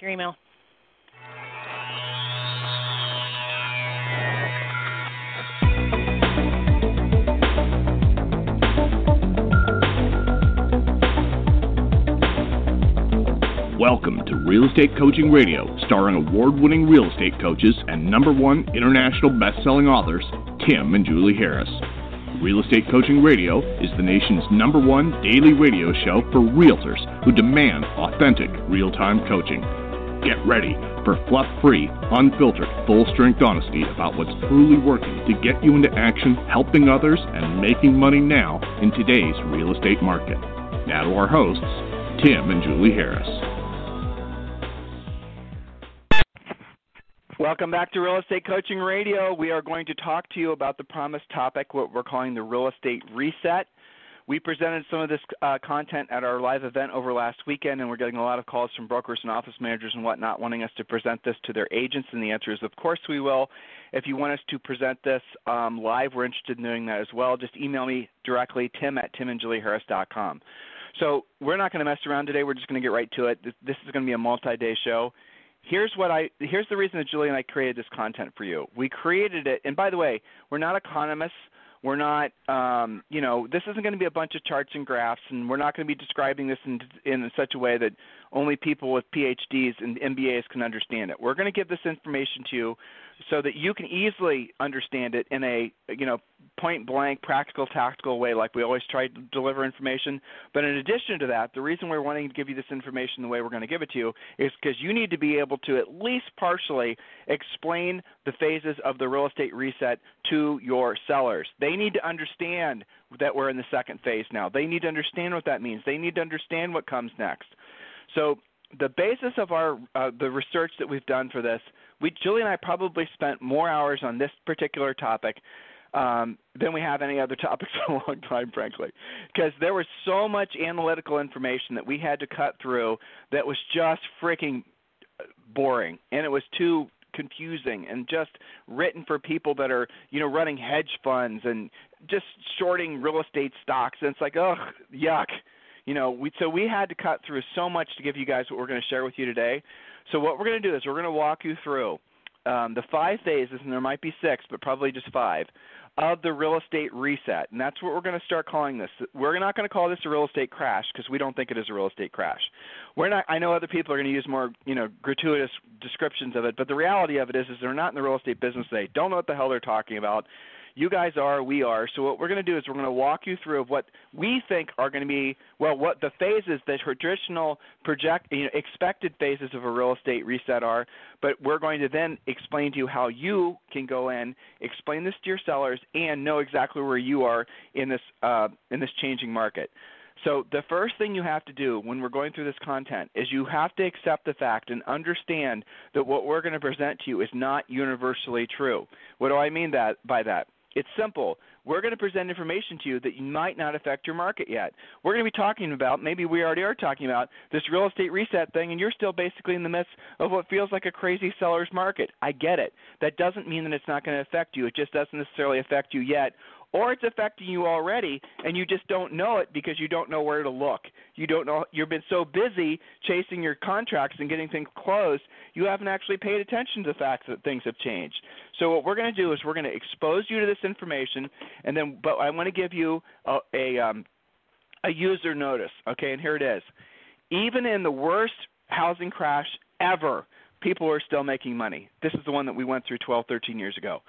Your email. Welcome to Real Estate Coaching Radio, starring award winning real estate coaches and number one international best selling authors, Tim and Julie Harris. Real Estate Coaching Radio is the nation's number one daily radio show for realtors who demand authentic real time coaching. Get ready for fluff free, unfiltered, full strength honesty about what's truly working to get you into action, helping others, and making money now in today's real estate market. Now to our hosts, Tim and Julie Harris. Welcome back to Real Estate Coaching Radio. We are going to talk to you about the promised topic, what we're calling the real estate reset. We presented some of this uh, content at our live event over last weekend, and we're getting a lot of calls from brokers and office managers and whatnot wanting us to present this to their agents. And the answer is, of course, we will. If you want us to present this um, live, we're interested in doing that as well. Just email me directly, tim at timandjulieharris.com. So we're not going to mess around today. We're just going to get right to it. This is going to be a multi-day show here's what I here's the reason that Julie and I created this content for you. We created it, and by the way, we're not economists. We're not, um, you know, this isn't going to be a bunch of charts and graphs, and we're not going to be describing this in, in such a way that only people with PhDs and MBAs can understand it. We're going to give this information to you so that you can easily understand it in a, you know, point blank, practical, tactical way, like we always try to deliver information. But in addition to that, the reason we're wanting to give you this information the way we're going to give it to you is because you need to be able to at least partially explain the phases of the real estate reset to your sellers. They need to understand that we're in the second phase now. They need to understand what that means. They need to understand what comes next. So the basis of our uh, the research that we've done for this, we Julie and I probably spent more hours on this particular topic um, than we have any other topics in a long time, frankly, because there was so much analytical information that we had to cut through that was just freaking boring, and it was too confusing and just written for people that are you know running hedge funds and just shorting real estate stocks. And it's like ugh yuck you know we so we had to cut through so much to give you guys what we're going to share with you today so what we're going to do is we're going to walk you through um, the five phases and there might be six but probably just five of the real estate reset. And that's what we're going to start calling this. We're not going to call this a real estate crash because we don't think it is a real estate crash. We're not I know other people are going to use more, you know, gratuitous descriptions of it, but the reality of it is is they're not in the real estate business. They don't know what the hell they're talking about. You guys are, we are. So what we're going to do is we're going to walk you through of what we think are going to be well, what the phases, the traditional project, you know, expected phases of a real estate reset are. But we're going to then explain to you how you can go in, explain this to your sellers, and know exactly where you are in this uh, in this changing market. So the first thing you have to do when we're going through this content is you have to accept the fact and understand that what we're going to present to you is not universally true. What do I mean that by that? It's simple. We're going to present information to you that might not affect your market yet. We're going to be talking about, maybe we already are talking about, this real estate reset thing, and you're still basically in the midst of what feels like a crazy seller's market. I get it. That doesn't mean that it's not going to affect you. It just doesn't necessarily affect you yet or it's affecting you already and you just don't know it because you don't know where to look. You don't know you've been so busy chasing your contracts and getting things closed, you haven't actually paid attention to the fact that things have changed. So what we're going to do is we're going to expose you to this information and then but I want to give you a a, um, a user notice, okay? And here it is. Even in the worst housing crash ever, people are still making money. This is the one that we went through 12, 13 years ago.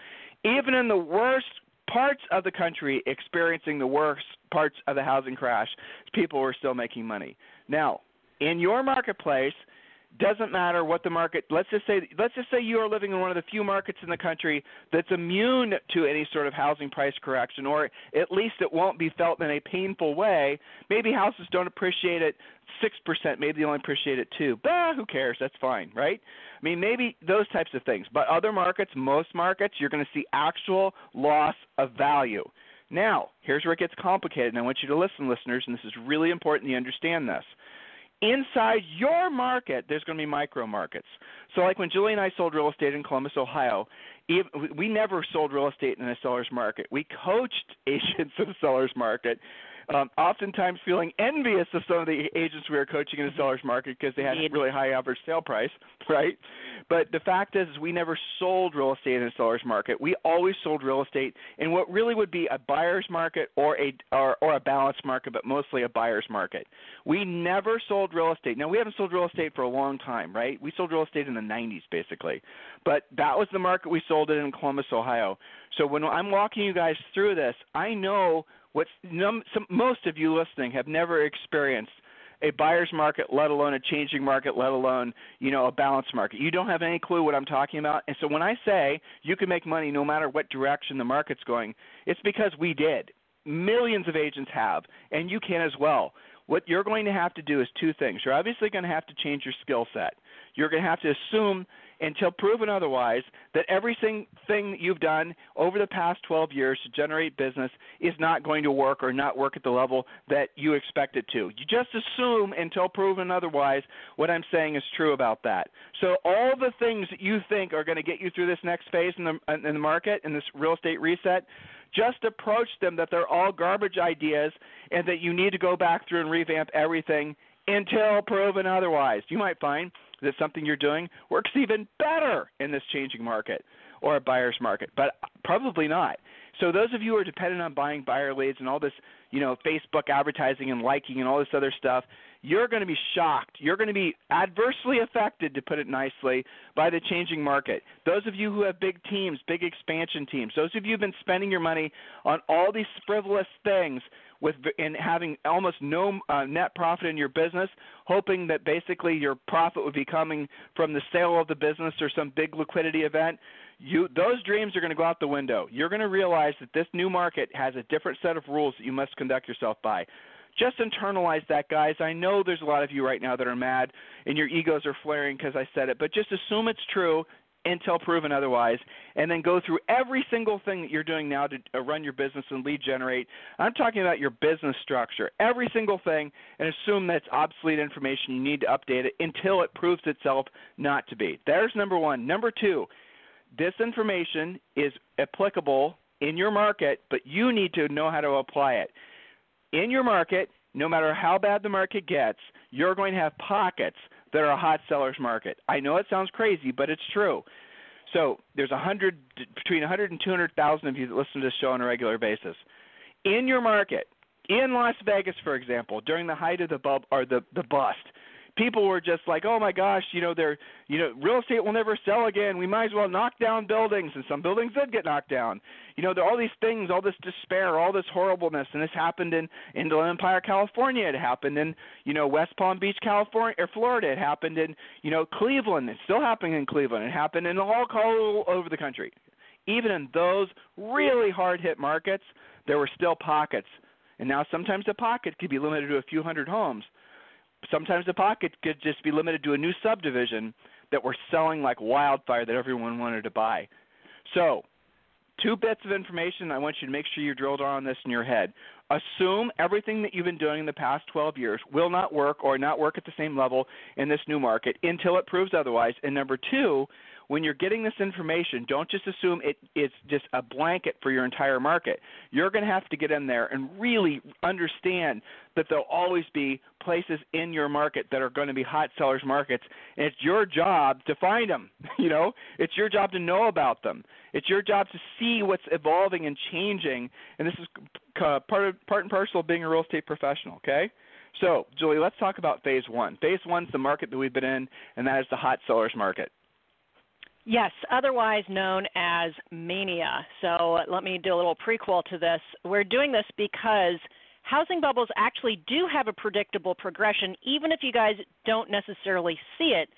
Even in the worst parts of the country experiencing the worst parts of the housing crash, people were still making money. Now, in your marketplace, doesn't matter what the market let's just say let's just say you are living in one of the few markets in the country that's immune to any sort of housing price correction or at least it won't be felt in a painful way maybe houses don't appreciate it 6% maybe they only appreciate it 2 bah who cares that's fine right I mean, maybe those types of things. But other markets, most markets, you're going to see actual loss of value. Now, here's where it gets complicated, and I want you to listen, listeners, and this is really important you understand this. Inside your market, there's going to be micro markets. So, like when Julie and I sold real estate in Columbus, Ohio, we never sold real estate in a seller's market. We coached agents in the seller's market um, oftentimes feeling envious of some of the agents we are coaching in the seller's market because they had a really high average sale price, right? But the fact is, we never sold real estate in a seller's market. We always sold real estate in what really would be a buyer's market or a or, or a balanced market, but mostly a buyer's market. We never sold real estate. Now we haven't sold real estate for a long time, right? We sold real estate in the 90s, basically, but that was the market we sold it in Columbus, Ohio. So when I'm walking you guys through this, I know what most of you listening have never experienced a buyer's market, let alone a changing market, let alone you know a balanced market. You don't have any clue what I'm talking about. And so when I say you can make money no matter what direction the market's going, it's because we did. Millions of agents have, and you can as well. What you're going to have to do is two things. You're obviously going to have to change your skill set. You're going to have to assume until proven otherwise that everything thing that you've done over the past 12 years to generate business is not going to work or not work at the level that you expect it to. You just assume until proven otherwise what I'm saying is true about that. So all the things that you think are going to get you through this next phase in the in the market in this real estate reset just approach them that they're all garbage ideas and that you need to go back through and revamp everything until proven otherwise. You might find that something you're doing works even better in this changing market or a buyer's market, but probably not. So those of you who are dependent on buying buyer leads and all this, you know, Facebook advertising and liking and all this other stuff, you're going to be shocked. You're going to be adversely affected, to put it nicely, by the changing market. Those of you who have big teams, big expansion teams, those of you who've been spending your money on all these frivolous things with and having almost no uh, net profit in your business, hoping that basically your profit would be coming from the sale of the business or some big liquidity event, you those dreams are going to go out the window. You're going to realize that this new market has a different set of rules that you must conduct yourself by. Just internalize that, guys. I know there's a lot of you right now that are mad and your egos are flaring because I said it, but just assume it's true until proven otherwise, and then go through every single thing that you're doing now to uh, run your business and lead generate. I'm talking about your business structure, every single thing, and assume that's obsolete information. You need to update it until it proves itself not to be. There's number one. Number two, this information is applicable in your market, but you need to know how to apply it. In your market, no matter how bad the market gets, you're going to have pockets that are a hot sellers market. I know it sounds crazy, but it's true. So there's a hundred between 100 and 200,000 of you that listen to this show on a regular basis. In your market, in Las Vegas, for example, during the height of the bub or the the bust, people were just like, "Oh my gosh, you know, they're, you know, real estate will never sell again. We might as well knock down buildings." And some buildings did get knocked down. You know, there are all these things, all this despair, all this horribleness, and this happened in Inland Empire, California. It happened in, you know, West Palm Beach, California, or Florida. It happened in, you know, Cleveland. It's still happening in Cleveland. It happened in all, all over the country. Even in those really hard hit markets, there were still pockets. And now sometimes a pocket could be limited to a few hundred homes sometimes the pocket could just be limited to a new subdivision that we're selling like wildfire that everyone wanted to buy. So, two bits of information I want you to make sure you drilled on this in your head. Assume everything that you've been doing in the past 12 years will not work or not work at the same level in this new market until it proves otherwise. And number two, when you're getting this information, don't just assume it, it's just a blanket for your entire market. You're going to have to get in there and really understand that there'll always be places in your market that are going to be hot sellers markets, and it's your job to find them. You know, it's your job to know about them. It's your job to see what's evolving and changing, and this is part of, part and parcel of being a real estate professional. Okay. So, Julie, let's talk about phase one. Phase one is the market that we've been in, and that is the hot sellers market. Yes, otherwise known as mania. So let me do a little prequel to this. We're doing this because housing bubbles actually do have a predictable progression, even if you guys don't necessarily see it.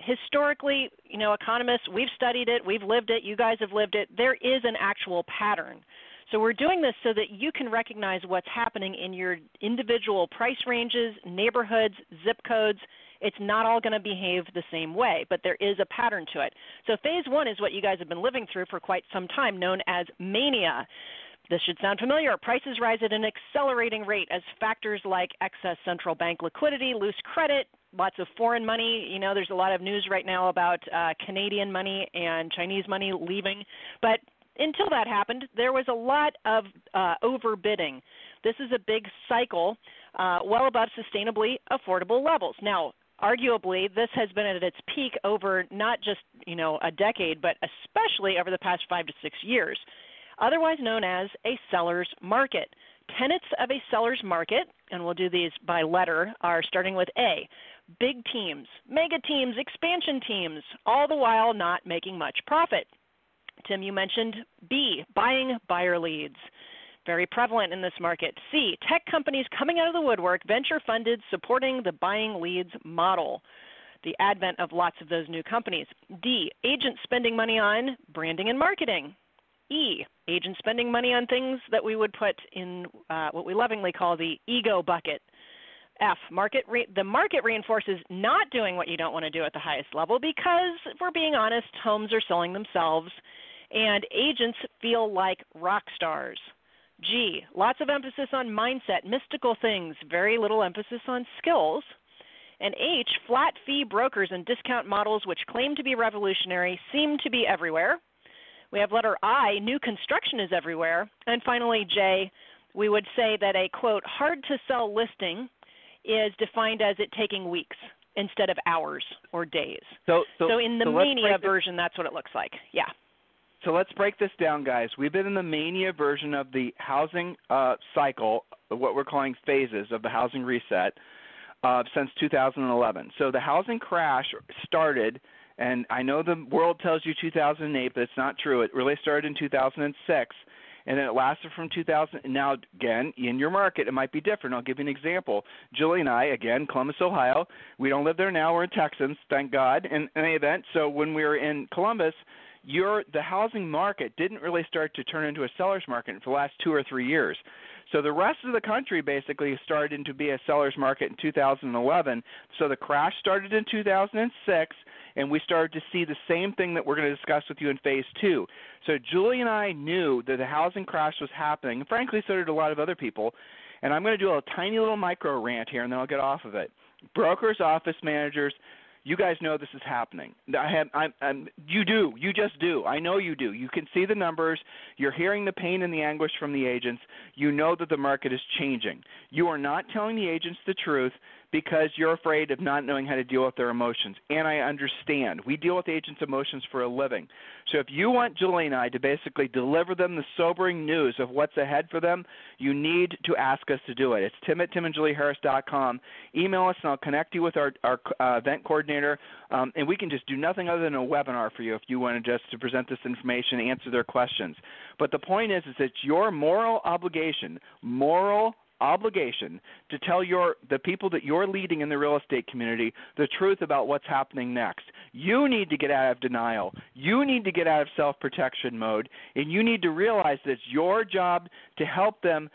Historically, you know, economists, we've studied it, we've lived it, you guys have lived it. There is an actual pattern. So we're doing this so that you can recognize what's happening in your individual price ranges, neighborhoods, zip codes, it's not all going to behave the same way, but there is a pattern to it. So phase one is what you guys have been living through for quite some time, known as mania. This should sound familiar. Prices rise at an accelerating rate as factors like excess central bank liquidity, loose credit, lots of foreign money. You know, there's a lot of news right now about uh, Canadian money and Chinese money leaving. But until that happened, there was a lot of uh, overbidding This is a big cycle, uh, well above sustainably affordable levels. Now, arguably, this has been at its peak over not just you know a decade, but especially over the past five to six years, otherwise known as a seller's market. Tenets of a seller's market, and we'll do these by letter, are starting with A. Big teams, mega teams, expansion teams, all the while not making much profit. Tim, you mentioned B, buying buyer leads. Very prevalent in this market. C, tech companies coming out of the woodwork, venture funded, supporting the buying leads model. The advent of lots of those new companies. D, agents spending money on branding and marketing. E, agents spending money on things that we would put in uh, what we lovingly call the ego bucket. F, market re- the market reinforces not doing what you don't want to do at the highest level because, if we're being honest, homes are selling themselves and agents feel like rock stars. G, lots of emphasis on mindset, mystical things, very little emphasis on skills. And H, flat fee brokers and discount models which claim to be revolutionary seem to be everywhere. We have letter I, new construction is everywhere. And finally, J, we would say that a quote, hard to sell listing is defined as it taking weeks instead of hours or days. So, so, so in the so mania version, that's what it looks like. Yeah. So let's break this down, guys. We've been in the mania version of the housing uh, cycle, what we're calling phases of the housing reset, uh, since 2011. So the housing crash started, and I know the world tells you 2008, but it's not true. It really started in 2006 and then it lasted from 2000. Now, again, in your market, it might be different. I'll give you an example. Julie and I, again, Columbus, Ohio. We don't live there now. We're in Texans, thank God. In any event, so when we were in Columbus, your the housing market didn't really start to turn into a seller's market for the last two or three years. So the rest of the country basically started to be a seller's market in 2011. So the crash started in 2006, and we started to see the same thing that we're going to discuss with you in phase two. So Julie and I knew that the housing crash was happening, frankly, so did a lot of other people. And I'm going to do a tiny little micro rant here, and then I'll get off of it. Brokers, office managers, you guys know this is happening. I have, I'm, I'm, you do, you just do. I know you do. You can see the numbers. You're hearing the pain and the anguish from the agents. You know that the market is changing. You are not telling the agents the truth because you're afraid of not knowing how to deal with their emotions. And I understand. We deal with agents' emotions for a living. So if you want Julie and I to basically deliver them the sobering news of what's ahead for them, you need to ask us to do it. It's tim at timandjulieharris.com. Email us and I'll connect you with our, our uh, event coordinator. Um, and we can just do nothing other than a webinar for you if you want to just to present this information, answer their questions. But the point is, is it's your moral obligation, moral obligation to tell your the people that you're leading in the real estate community the truth about what's happening next. You need to get out of denial. You need to get out of self-protection mode and you need to realize that it's your job to help them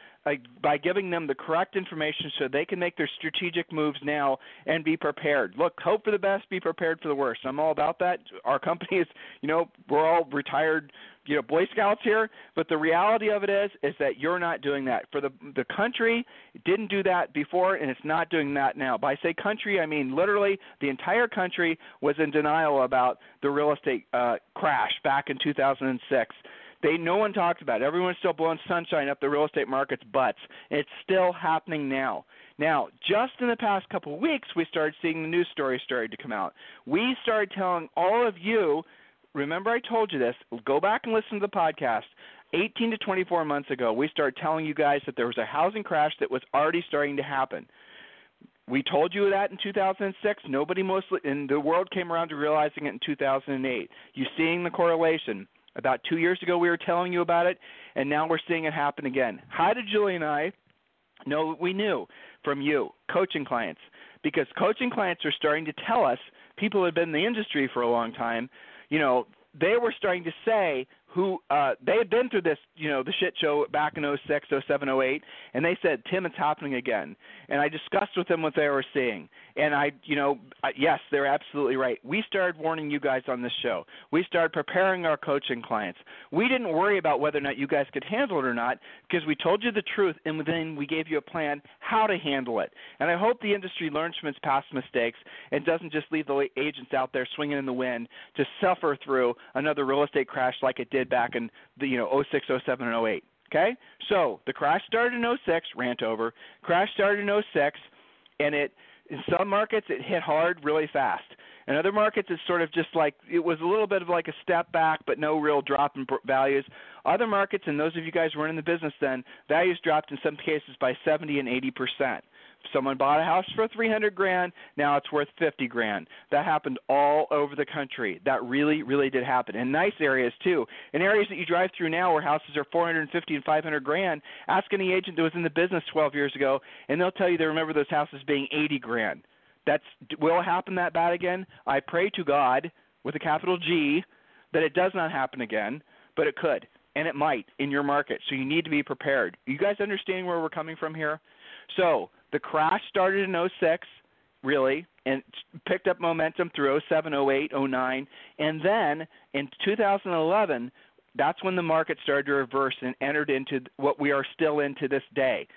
by giving them the correct information so they can make their strategic moves now and be prepared. Look, hope for the best, be prepared for the worst. I'm all about that. Our company is, you know, we're all retired you know Boy Scouts here, but the reality of it is is that you're not doing that. For the the country didn't do that before and it's not doing that now. By say country, I mean literally the entire country was in denial about the real estate uh crash back in 2006. They no one talks about it. Everyone's still blowing sunshine up the real estate market's butts. It's still happening now. Now, just in the past couple of weeks, we started seeing the news stories started to come out. We started telling all of you remember I told you this. Go back and listen to the podcast. 18 to 24 months ago, we started telling you guys that there was a housing crash that was already starting to happen. We told you that in 2006. Nobody mostly in the world came around to realizing it in 2008. You're seeing the correlation? About two years ago, we were telling you about it, and now we're seeing it happen again. How did Julie and I know we knew from you, coaching clients? Because coaching clients are starting to tell us, people who have been in the industry for a long time, you know, they were starting to say who uh, they had been through this, you know, the shit show back in 06, 07, 08, and they said, Tim, it's happening again. And I discussed with them what they were seeing. And I, you know, yes, they're absolutely right. We started warning you guys on this show. We started preparing our coaching clients. We didn't worry about whether or not you guys could handle it or not because we told you the truth and then we gave you a plan how to handle it. And I hope the industry learns from its past mistakes and doesn't just leave the agents out there swinging in the wind to suffer through another real estate crash like it did back in the you know 06, 07, and 08. Okay? So the crash started in 06, rant over. Crash started in 06, and it in some markets it hit hard really fast. In other markets, it's sort of just like it was a little bit of like a step back, but no real drop in values. Other markets, and those of you guys who were in the business then, values dropped in some cases by 70 and 80 percent. Someone bought a house for 300 grand, now it's worth 50 grand. That happened all over the country. That really, really did happen. In nice areas too. In areas that you drive through now where houses are 450 and 500 grand, ask any agent that was in the business 12 years ago, and they'll tell you they remember those houses being 80 grand. That's will happen that bad again? I pray to God with a capital G that it does not happen again, but it could and it might in your market. So you need to be prepared. You guys understand where we're coming from here? So the crash started in 06, really, and picked up momentum through 07, 08, 09, and then in 2011, that's when the market started to reverse and entered into what we are still in to this day.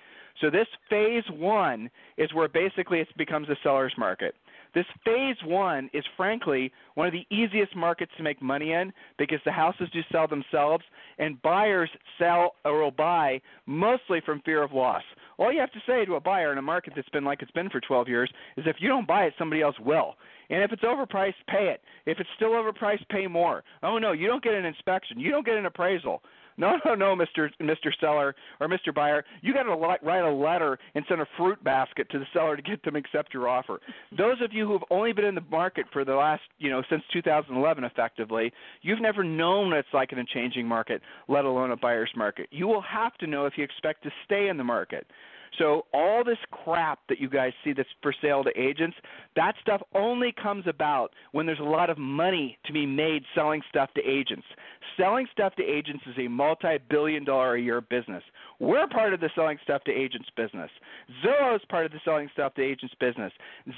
So this phase one is where basically it becomes a seller's market. This phase one is frankly one of the easiest markets to make money in because the houses do sell themselves and buyers sell or will buy mostly from fear of loss. All you have to say to a buyer in a market that's been like it's been for 12 years is if you don't buy it, somebody else will. And if it's overpriced, pay it. If it's still overpriced, pay more. Oh no, you don't get an inspection. You don't get an appraisal. No, no, no, Mr. Mr. Seller or Mr. Buyer, you got to write a letter and send a fruit basket to the seller to get them accept your offer. Those of you who have only been in the market for the last, you know, since 2011, effectively, you've never known what it's like in a changing market, let alone a buyer's market. You will have to know if you expect to stay in the market. So all this crap that you guys see that's for sale to agents, that stuff only comes about when there's a lot of money to be made selling stuff to agents. Selling stuff to agents is a multi-billion dollar a year business. We're part of the selling stuff to agents business. Zillow is part of the selling stuff to agents business.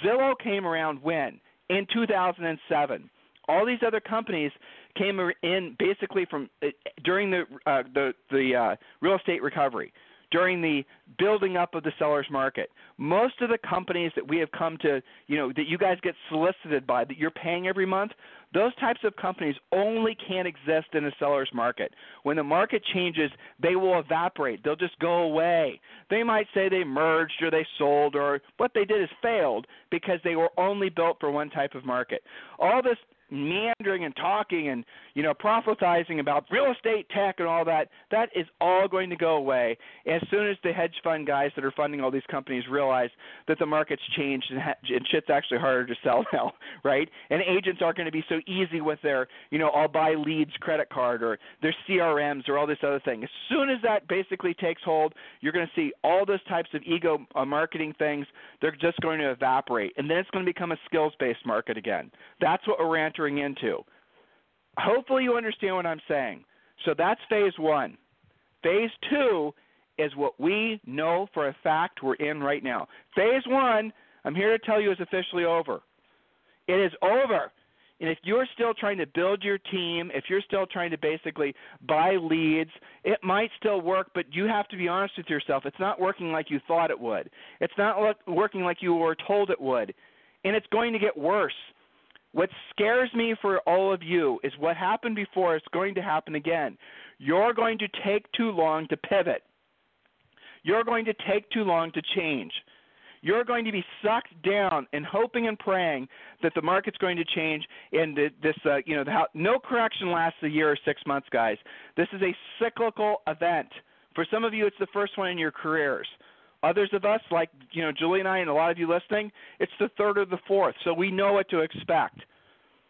Zillow came around when? In 2007 all these other companies came in basically from uh, during the uh, the the uh, real estate recovery during the building up of the seller's market. Most of the companies that we have come to, you know, that you guys get solicited by, that you're paying every month, those types of companies only can exist in a seller's market. When the market changes, they will evaporate. They'll just go away. They might say they merged or they sold or what they did is failed because they were only built for one type of market. All this meandering and talking and you know prophetizing about real estate tech and all that that is all going to go away as soon as the hedge fund guys that are funding all these companies realize that the market's changed and, ha- and shit's actually harder to sell now right? And agents aren't going to be so easy with their you know I'll buy leads credit card or their CRMs or all this other thing. As soon as that basically takes hold you're going to see all those types of ego uh, marketing things they're just going to evaporate. And then it's going to become a skills based market again. That's what we're entering into. Hopefully, you understand what I'm saying. So that's phase one. Phase two is what we know for a fact we're in right now. Phase one, I'm here to tell you, is officially over. It is over. And if you're still trying to build your team, if you're still trying to basically buy leads, it might still work, but you have to be honest with yourself. It's not working like you thought it would. It's not working like you were told it would. And it's going to get worse. What scares me for all of you is what happened before is going to happen again. You're going to take too long to pivot. You're going to take too long to change. You're going to be sucked down and hoping and praying that the market's going to change and this, uh, you know, the, no correction lasts a year or six months, guys. This is a cyclical event. For some of you, it's the first one in your careers. Others of us, like you know Julie and I, and a lot of you listening, it's the third or the fourth, so we know what to expect.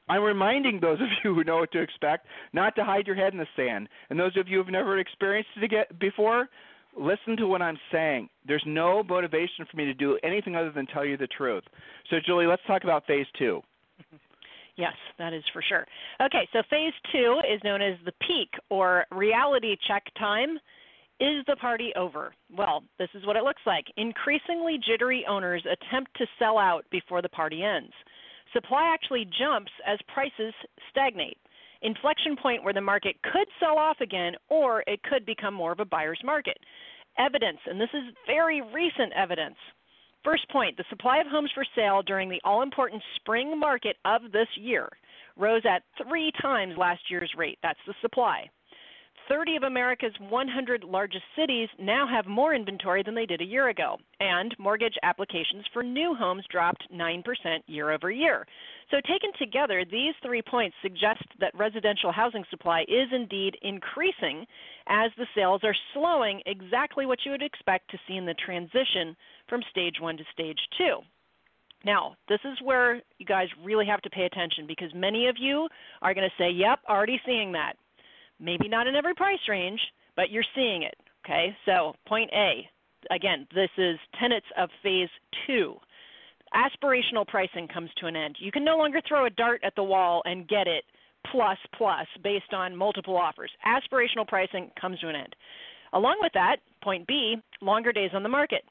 I'm reminding those of you who know what to expect not to hide your head in the sand, and those of you who've never experienced it before, listen to what I'm saying. There's no motivation for me to do anything other than tell you the truth. So, Julie, let's talk about phase two. Yes, that is for sure. Okay, so phase two is known as the peak or reality check time. Is the party over? Well, this is what it looks like. Increasingly jittery owners attempt to sell out before the party ends. Supply actually jumps as prices stagnate. Inflection point where the market could sell off again or it could become more of a buyer's market. Evidence, and this is very recent evidence. First point the supply of homes for sale during the all important spring market of this year rose at three times last year's rate. That's the supply. 30 of America's 100 largest cities now have more inventory than they did a year ago, and mortgage applications for new homes dropped 9% year over year. So, taken together, these three points suggest that residential housing supply is indeed increasing as the sales are slowing, exactly what you would expect to see in the transition from stage one to stage two. Now, this is where you guys really have to pay attention because many of you are going to say, Yep, already seeing that. Maybe not in every price range, but you're seeing it. Okay, so point A. Again, this is tenets of phase two. Aspirational pricing comes to an end. You can no longer throw a dart at the wall and get it plus plus based on multiple offers. Aspirational pricing comes to an end. Along with that, point B, longer days on the market.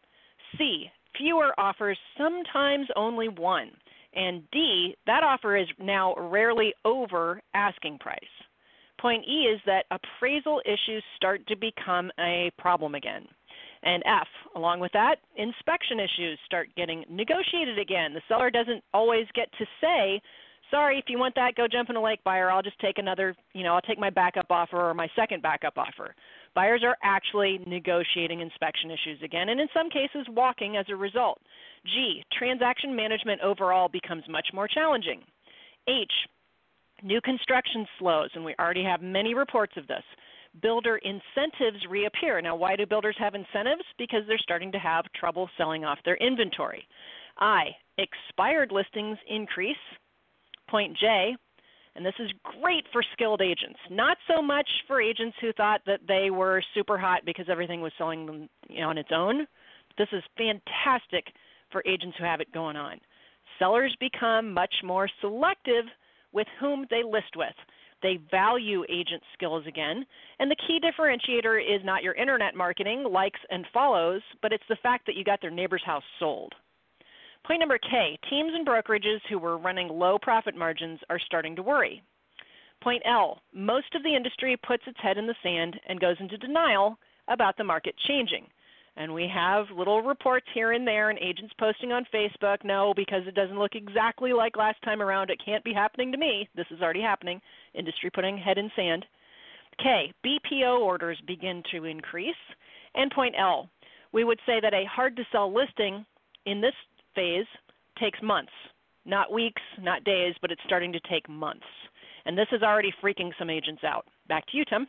C, fewer offers, sometimes only one. And D, that offer is now rarely over asking price. Point E is that appraisal issues start to become a problem again. And F, along with that, inspection issues start getting negotiated again. The seller doesn't always get to say, sorry, if you want that, go jump in a lake buyer. I'll just take another, you know, I'll take my backup offer or my second backup offer. Buyers are actually negotiating inspection issues again, and in some cases, walking as a result. G, transaction management overall becomes much more challenging. H, New construction slows, and we already have many reports of this. Builder incentives reappear. Now, why do builders have incentives? Because they're starting to have trouble selling off their inventory. I, expired listings increase. Point J, and this is great for skilled agents. Not so much for agents who thought that they were super hot because everything was selling know, on its own. This is fantastic for agents who have it going on. Sellers become much more selective with whom they list with. They value agent skills again. And the key differentiator is not your internet marketing, likes and follows, but it's the fact that you got their neighbor's house sold. Point number K teams and brokerages who were running low profit margins are starting to worry. Point L most of the industry puts its head in the sand and goes into denial about the market changing. And we have little reports here and there, and agents posting on Facebook, no, because it doesn't look exactly like last time around. It can't be happening to me. This is already happening. Industry putting head in sand. K, BPO orders begin to increase. And point L, we would say that a hard to sell listing in this phase takes months, not weeks, not days, but it's starting to take months. And this is already freaking some agents out. Back to you, Tim.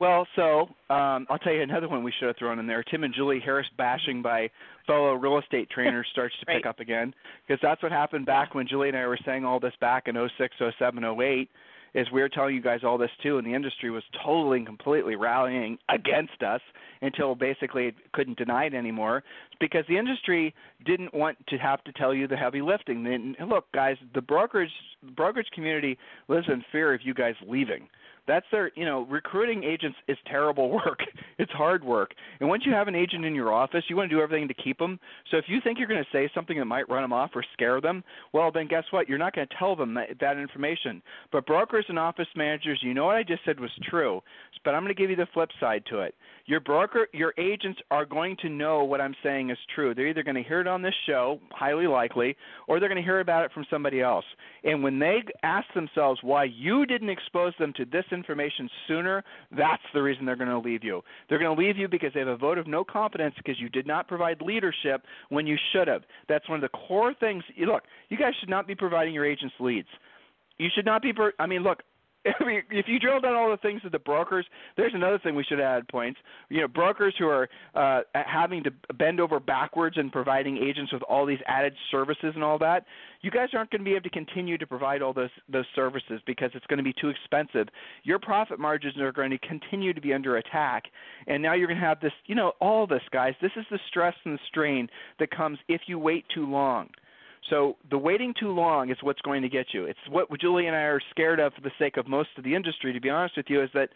Well, so um, I'll tell you another one we should have thrown in there. Tim and Julie Harris bashing by fellow real estate trainers starts to right. pick up again because that's what happened back when Julie and I were saying all this back in 06, 07, 08 is we were telling you guys all this too, and the industry was totally and completely rallying against us until basically it couldn't deny it anymore because the industry didn't want to have to tell you the heavy lifting. And look, guys, the brokerage brokerage community lives in fear of you guys leaving that's their you know recruiting agents is terrible work. It's hard work. And once you have an agent in your office you want to do everything to keep them so if you think you're going to say something that might run them off or scare them well then guess what? You're not going to tell them that, that information. But brokers and office managers you know what i just said was true but i'm going to give you the flip side to it. Your broker your agents are going to know what i'm saying is true. They're either going to hear it on this show highly likely or they're going to hear about it from somebody else. And when they ask themselves why you didn't expose them to this information sooner, that's the reason they're going to leave you. They're going to leave you because they have a vote of no confidence because you did not provide leadership when you should have. That's one of the core things. Look, you guys should not be providing your agents leads. You should not be. I mean, look, I mean, if you drill down all the things of the brokers, there's another thing we should add points. You know, brokers who are uh, having to bend over backwards and providing agents with all these added services and all that. You guys aren't going to be able to continue to provide all those those services because it's going to be too expensive. Your profit margins are going to continue to be under attack, and now you're going to have this. You know, all this, guys. This is the stress and the strain that comes if you wait too long. So the waiting too long is what's going to get you. It's what Julie and I are scared of for the sake of most of the industry, to be honest with you, is that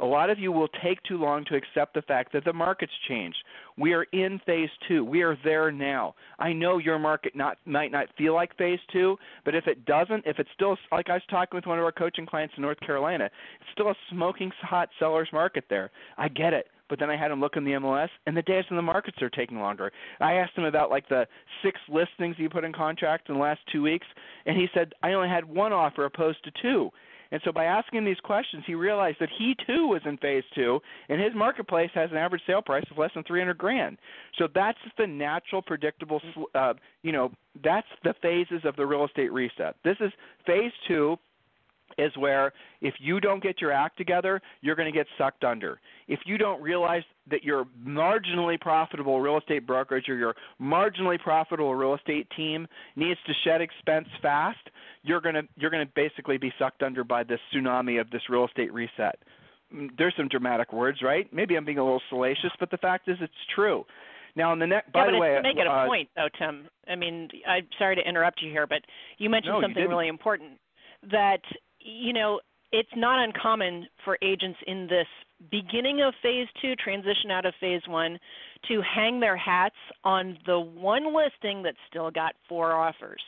a lot of you will take too long to accept the fact that the market's changed. We are in phase two. We are there now. I know your market not might not feel like phase two, but if it doesn't, if it's still like I was talking with one of our coaching clients in North Carolina, it's still a smoking hot seller's market there. I get it but then I had him look in the MLS, and the days in the markets are taking longer. I asked him about like the six listings he put in contract in the last two weeks, and he said I only had one offer opposed to two. And so by asking these questions, he realized that he too was in phase two, and his marketplace has an average sale price of less than 300 grand. So that's the natural, predictable, uh, you know, that's the phases of the real estate reset. This is phase two is where if you don't get your act together, you're going to get sucked under. If you don't realize that your marginally profitable real estate brokerage or your marginally profitable real estate team needs to shed expense fast, you're going to you're going to basically be sucked under by this tsunami of this real estate reset. Mm, there's some dramatic words, right? Maybe I'm being a little salacious, but the fact is it's true. Now, in the next, by yeah, the way, to make it a uh, point, though, Tim. I mean, I'm sorry to interrupt you here, but you mentioned no, something you really important that you know, it's not uncommon for agents in this beginning of phase two, transition out of phase one, to hang their hats on the one listing that still got four offers,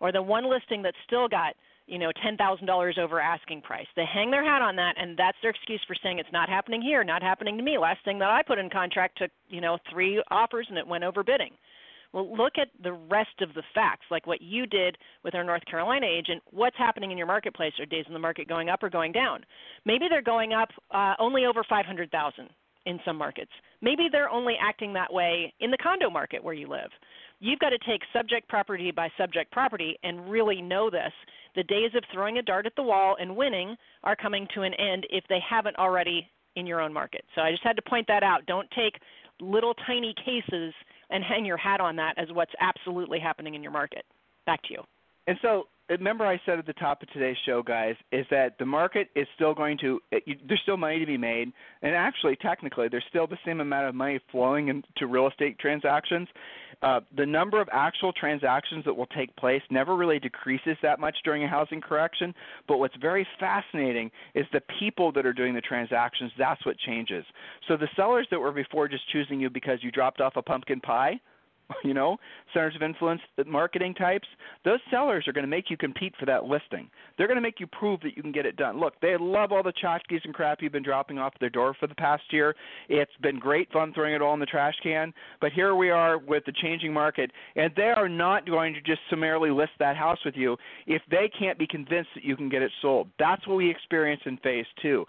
or the one listing that still got you know ten thousand dollars over asking price. They hang their hat on that, and that's their excuse for saying it's not happening here, not happening to me. Last thing that I put in contract took you know three offers and it went over bidding. Well, look at the rest of the facts, like what you did with our North Carolina agent. What's happening in your marketplace? Are days in the market going up or going down? Maybe they're going up uh, only over 500,000 in some markets. Maybe they're only acting that way in the condo market where you live. You've got to take subject property by subject property and really know this. The days of throwing a dart at the wall and winning are coming to an end if they haven't already in your own market. So I just had to point that out. Don't take little tiny cases and hang your hat on that as what's absolutely happening in your market. Back to you. And so, remember, I said at the top of today's show, guys, is that the market is still going to, there's still money to be made. And actually, technically, there's still the same amount of money flowing into real estate transactions. Uh, the number of actual transactions that will take place never really decreases that much during a housing correction. But what's very fascinating is the people that are doing the transactions. That's what changes. So the sellers that were before just choosing you because you dropped off a pumpkin pie you know, centers of influence uh, marketing types, those sellers are going to make you compete for that listing. They're going to make you prove that you can get it done. Look, they love all the tchotchkes and crap you've been dropping off their door for the past year. It's been great fun throwing it all in the trash can, but here we are with the changing market, and they are not going to just summarily list that house with you if they can't be convinced that you can get it sold. That's what we experience in phase two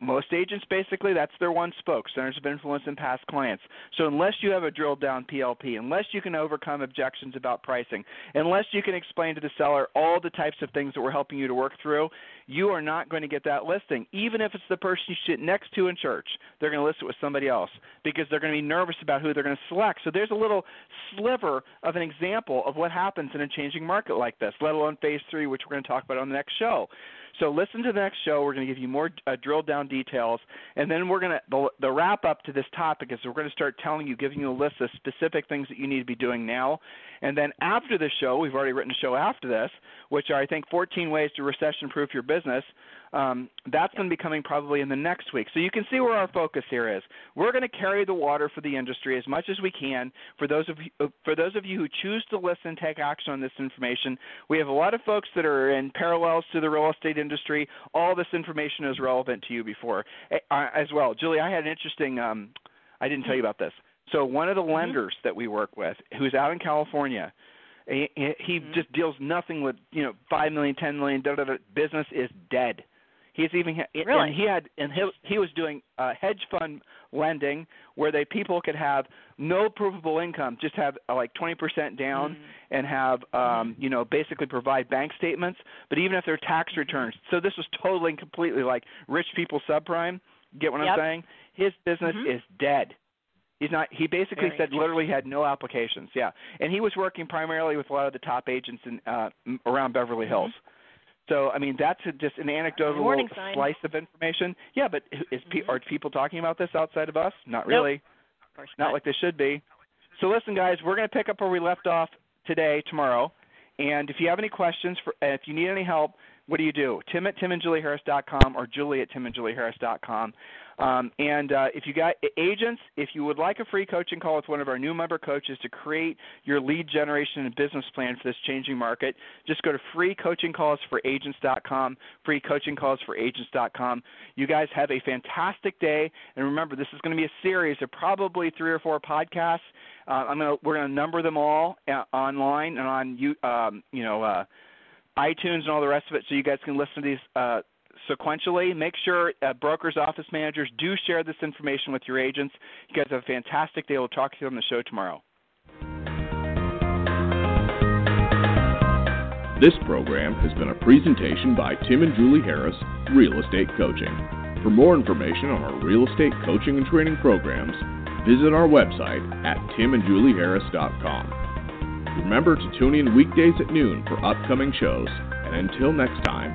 most agents basically that's their one spoke centers of influence and past clients. So unless you have a drilled down plp unless you can overcome objections about pricing unless you can explain to the seller all the types of things that we're helping you to work through you are not going to get that listing. Even if it's the person you sit next to in church they're going to list it with somebody else because they're going to be nervous about who they're going to select. So there's a little sliver of an example of what happens in a changing market like this let alone phase three which we're going to talk about on the next show so listen to the next show. We're going to give you more uh, drilled down details, and then we're going to the, the wrap up to this topic is we're going to start telling you, giving you a list of specific things that you need to be doing now. And then after the show, we've already written a show after this, which are I think 14 ways to recession proof your business. Um, that's going to be coming probably in the next week. So you can see where our focus here is. We're going to carry the water for the industry as much as we can. For those of you, for those of you who choose to listen, take action on this information. We have a lot of folks that are in parallels to the real estate industry. All this information is relevant to you before uh, as well. Julie, I had an interesting. Um, I didn't tell you about this. So one of the mm-hmm. lenders that we work with, who's out in California, he, he mm-hmm. just deals nothing with you know five million, ten million. Da, da, da. Business is dead. He's even really? and he had and he he was doing uh, hedge fund lending where they people could have no provable income, just have uh, like 20% down mm-hmm. and have um, you know basically provide bank statements, but even if they're tax mm-hmm. returns. So this was totally and completely like rich people subprime. Get what yep. I'm saying? His business mm-hmm. is dead. He's not. He basically Very said literally had no applications. Yeah, and he was working primarily with a lot of the top agents in uh, around Beverly mm-hmm. So I mean that's a, just an anecdotal Warning little sign. slice of information. Yeah, but is mm-hmm. are people talking about this outside of us? Not really. Nope. Of course not. not like they should be. So listen, guys, we're going to pick up where we left off today, tomorrow. And if you have any questions, for, if you need any help, what do you do? Tim at timandjulieharris.com or Julie at timandjulieharris.com. Um, and uh, if you got agents, if you would like a free coaching call with one of our new member coaches to create your lead generation and business plan for this changing market, just go to freecoachingcallsforagents.com, freecoachingcallsforagents.com. You guys have a fantastic day, and remember, this is going to be a series of probably three or four podcasts. Uh, I'm gonna, we're going to number them all uh, online and on you, um, you know. Uh, iTunes and all the rest of it, so you guys can listen to these uh, sequentially. Make sure uh, brokers, office managers do share this information with your agents. You guys have a fantastic day. We'll talk to you on the show tomorrow. This program has been a presentation by Tim and Julie Harris, Real Estate Coaching. For more information on our real estate coaching and training programs, visit our website at timandjulieharris.com. Remember to tune in weekdays at noon for upcoming shows, and until next time,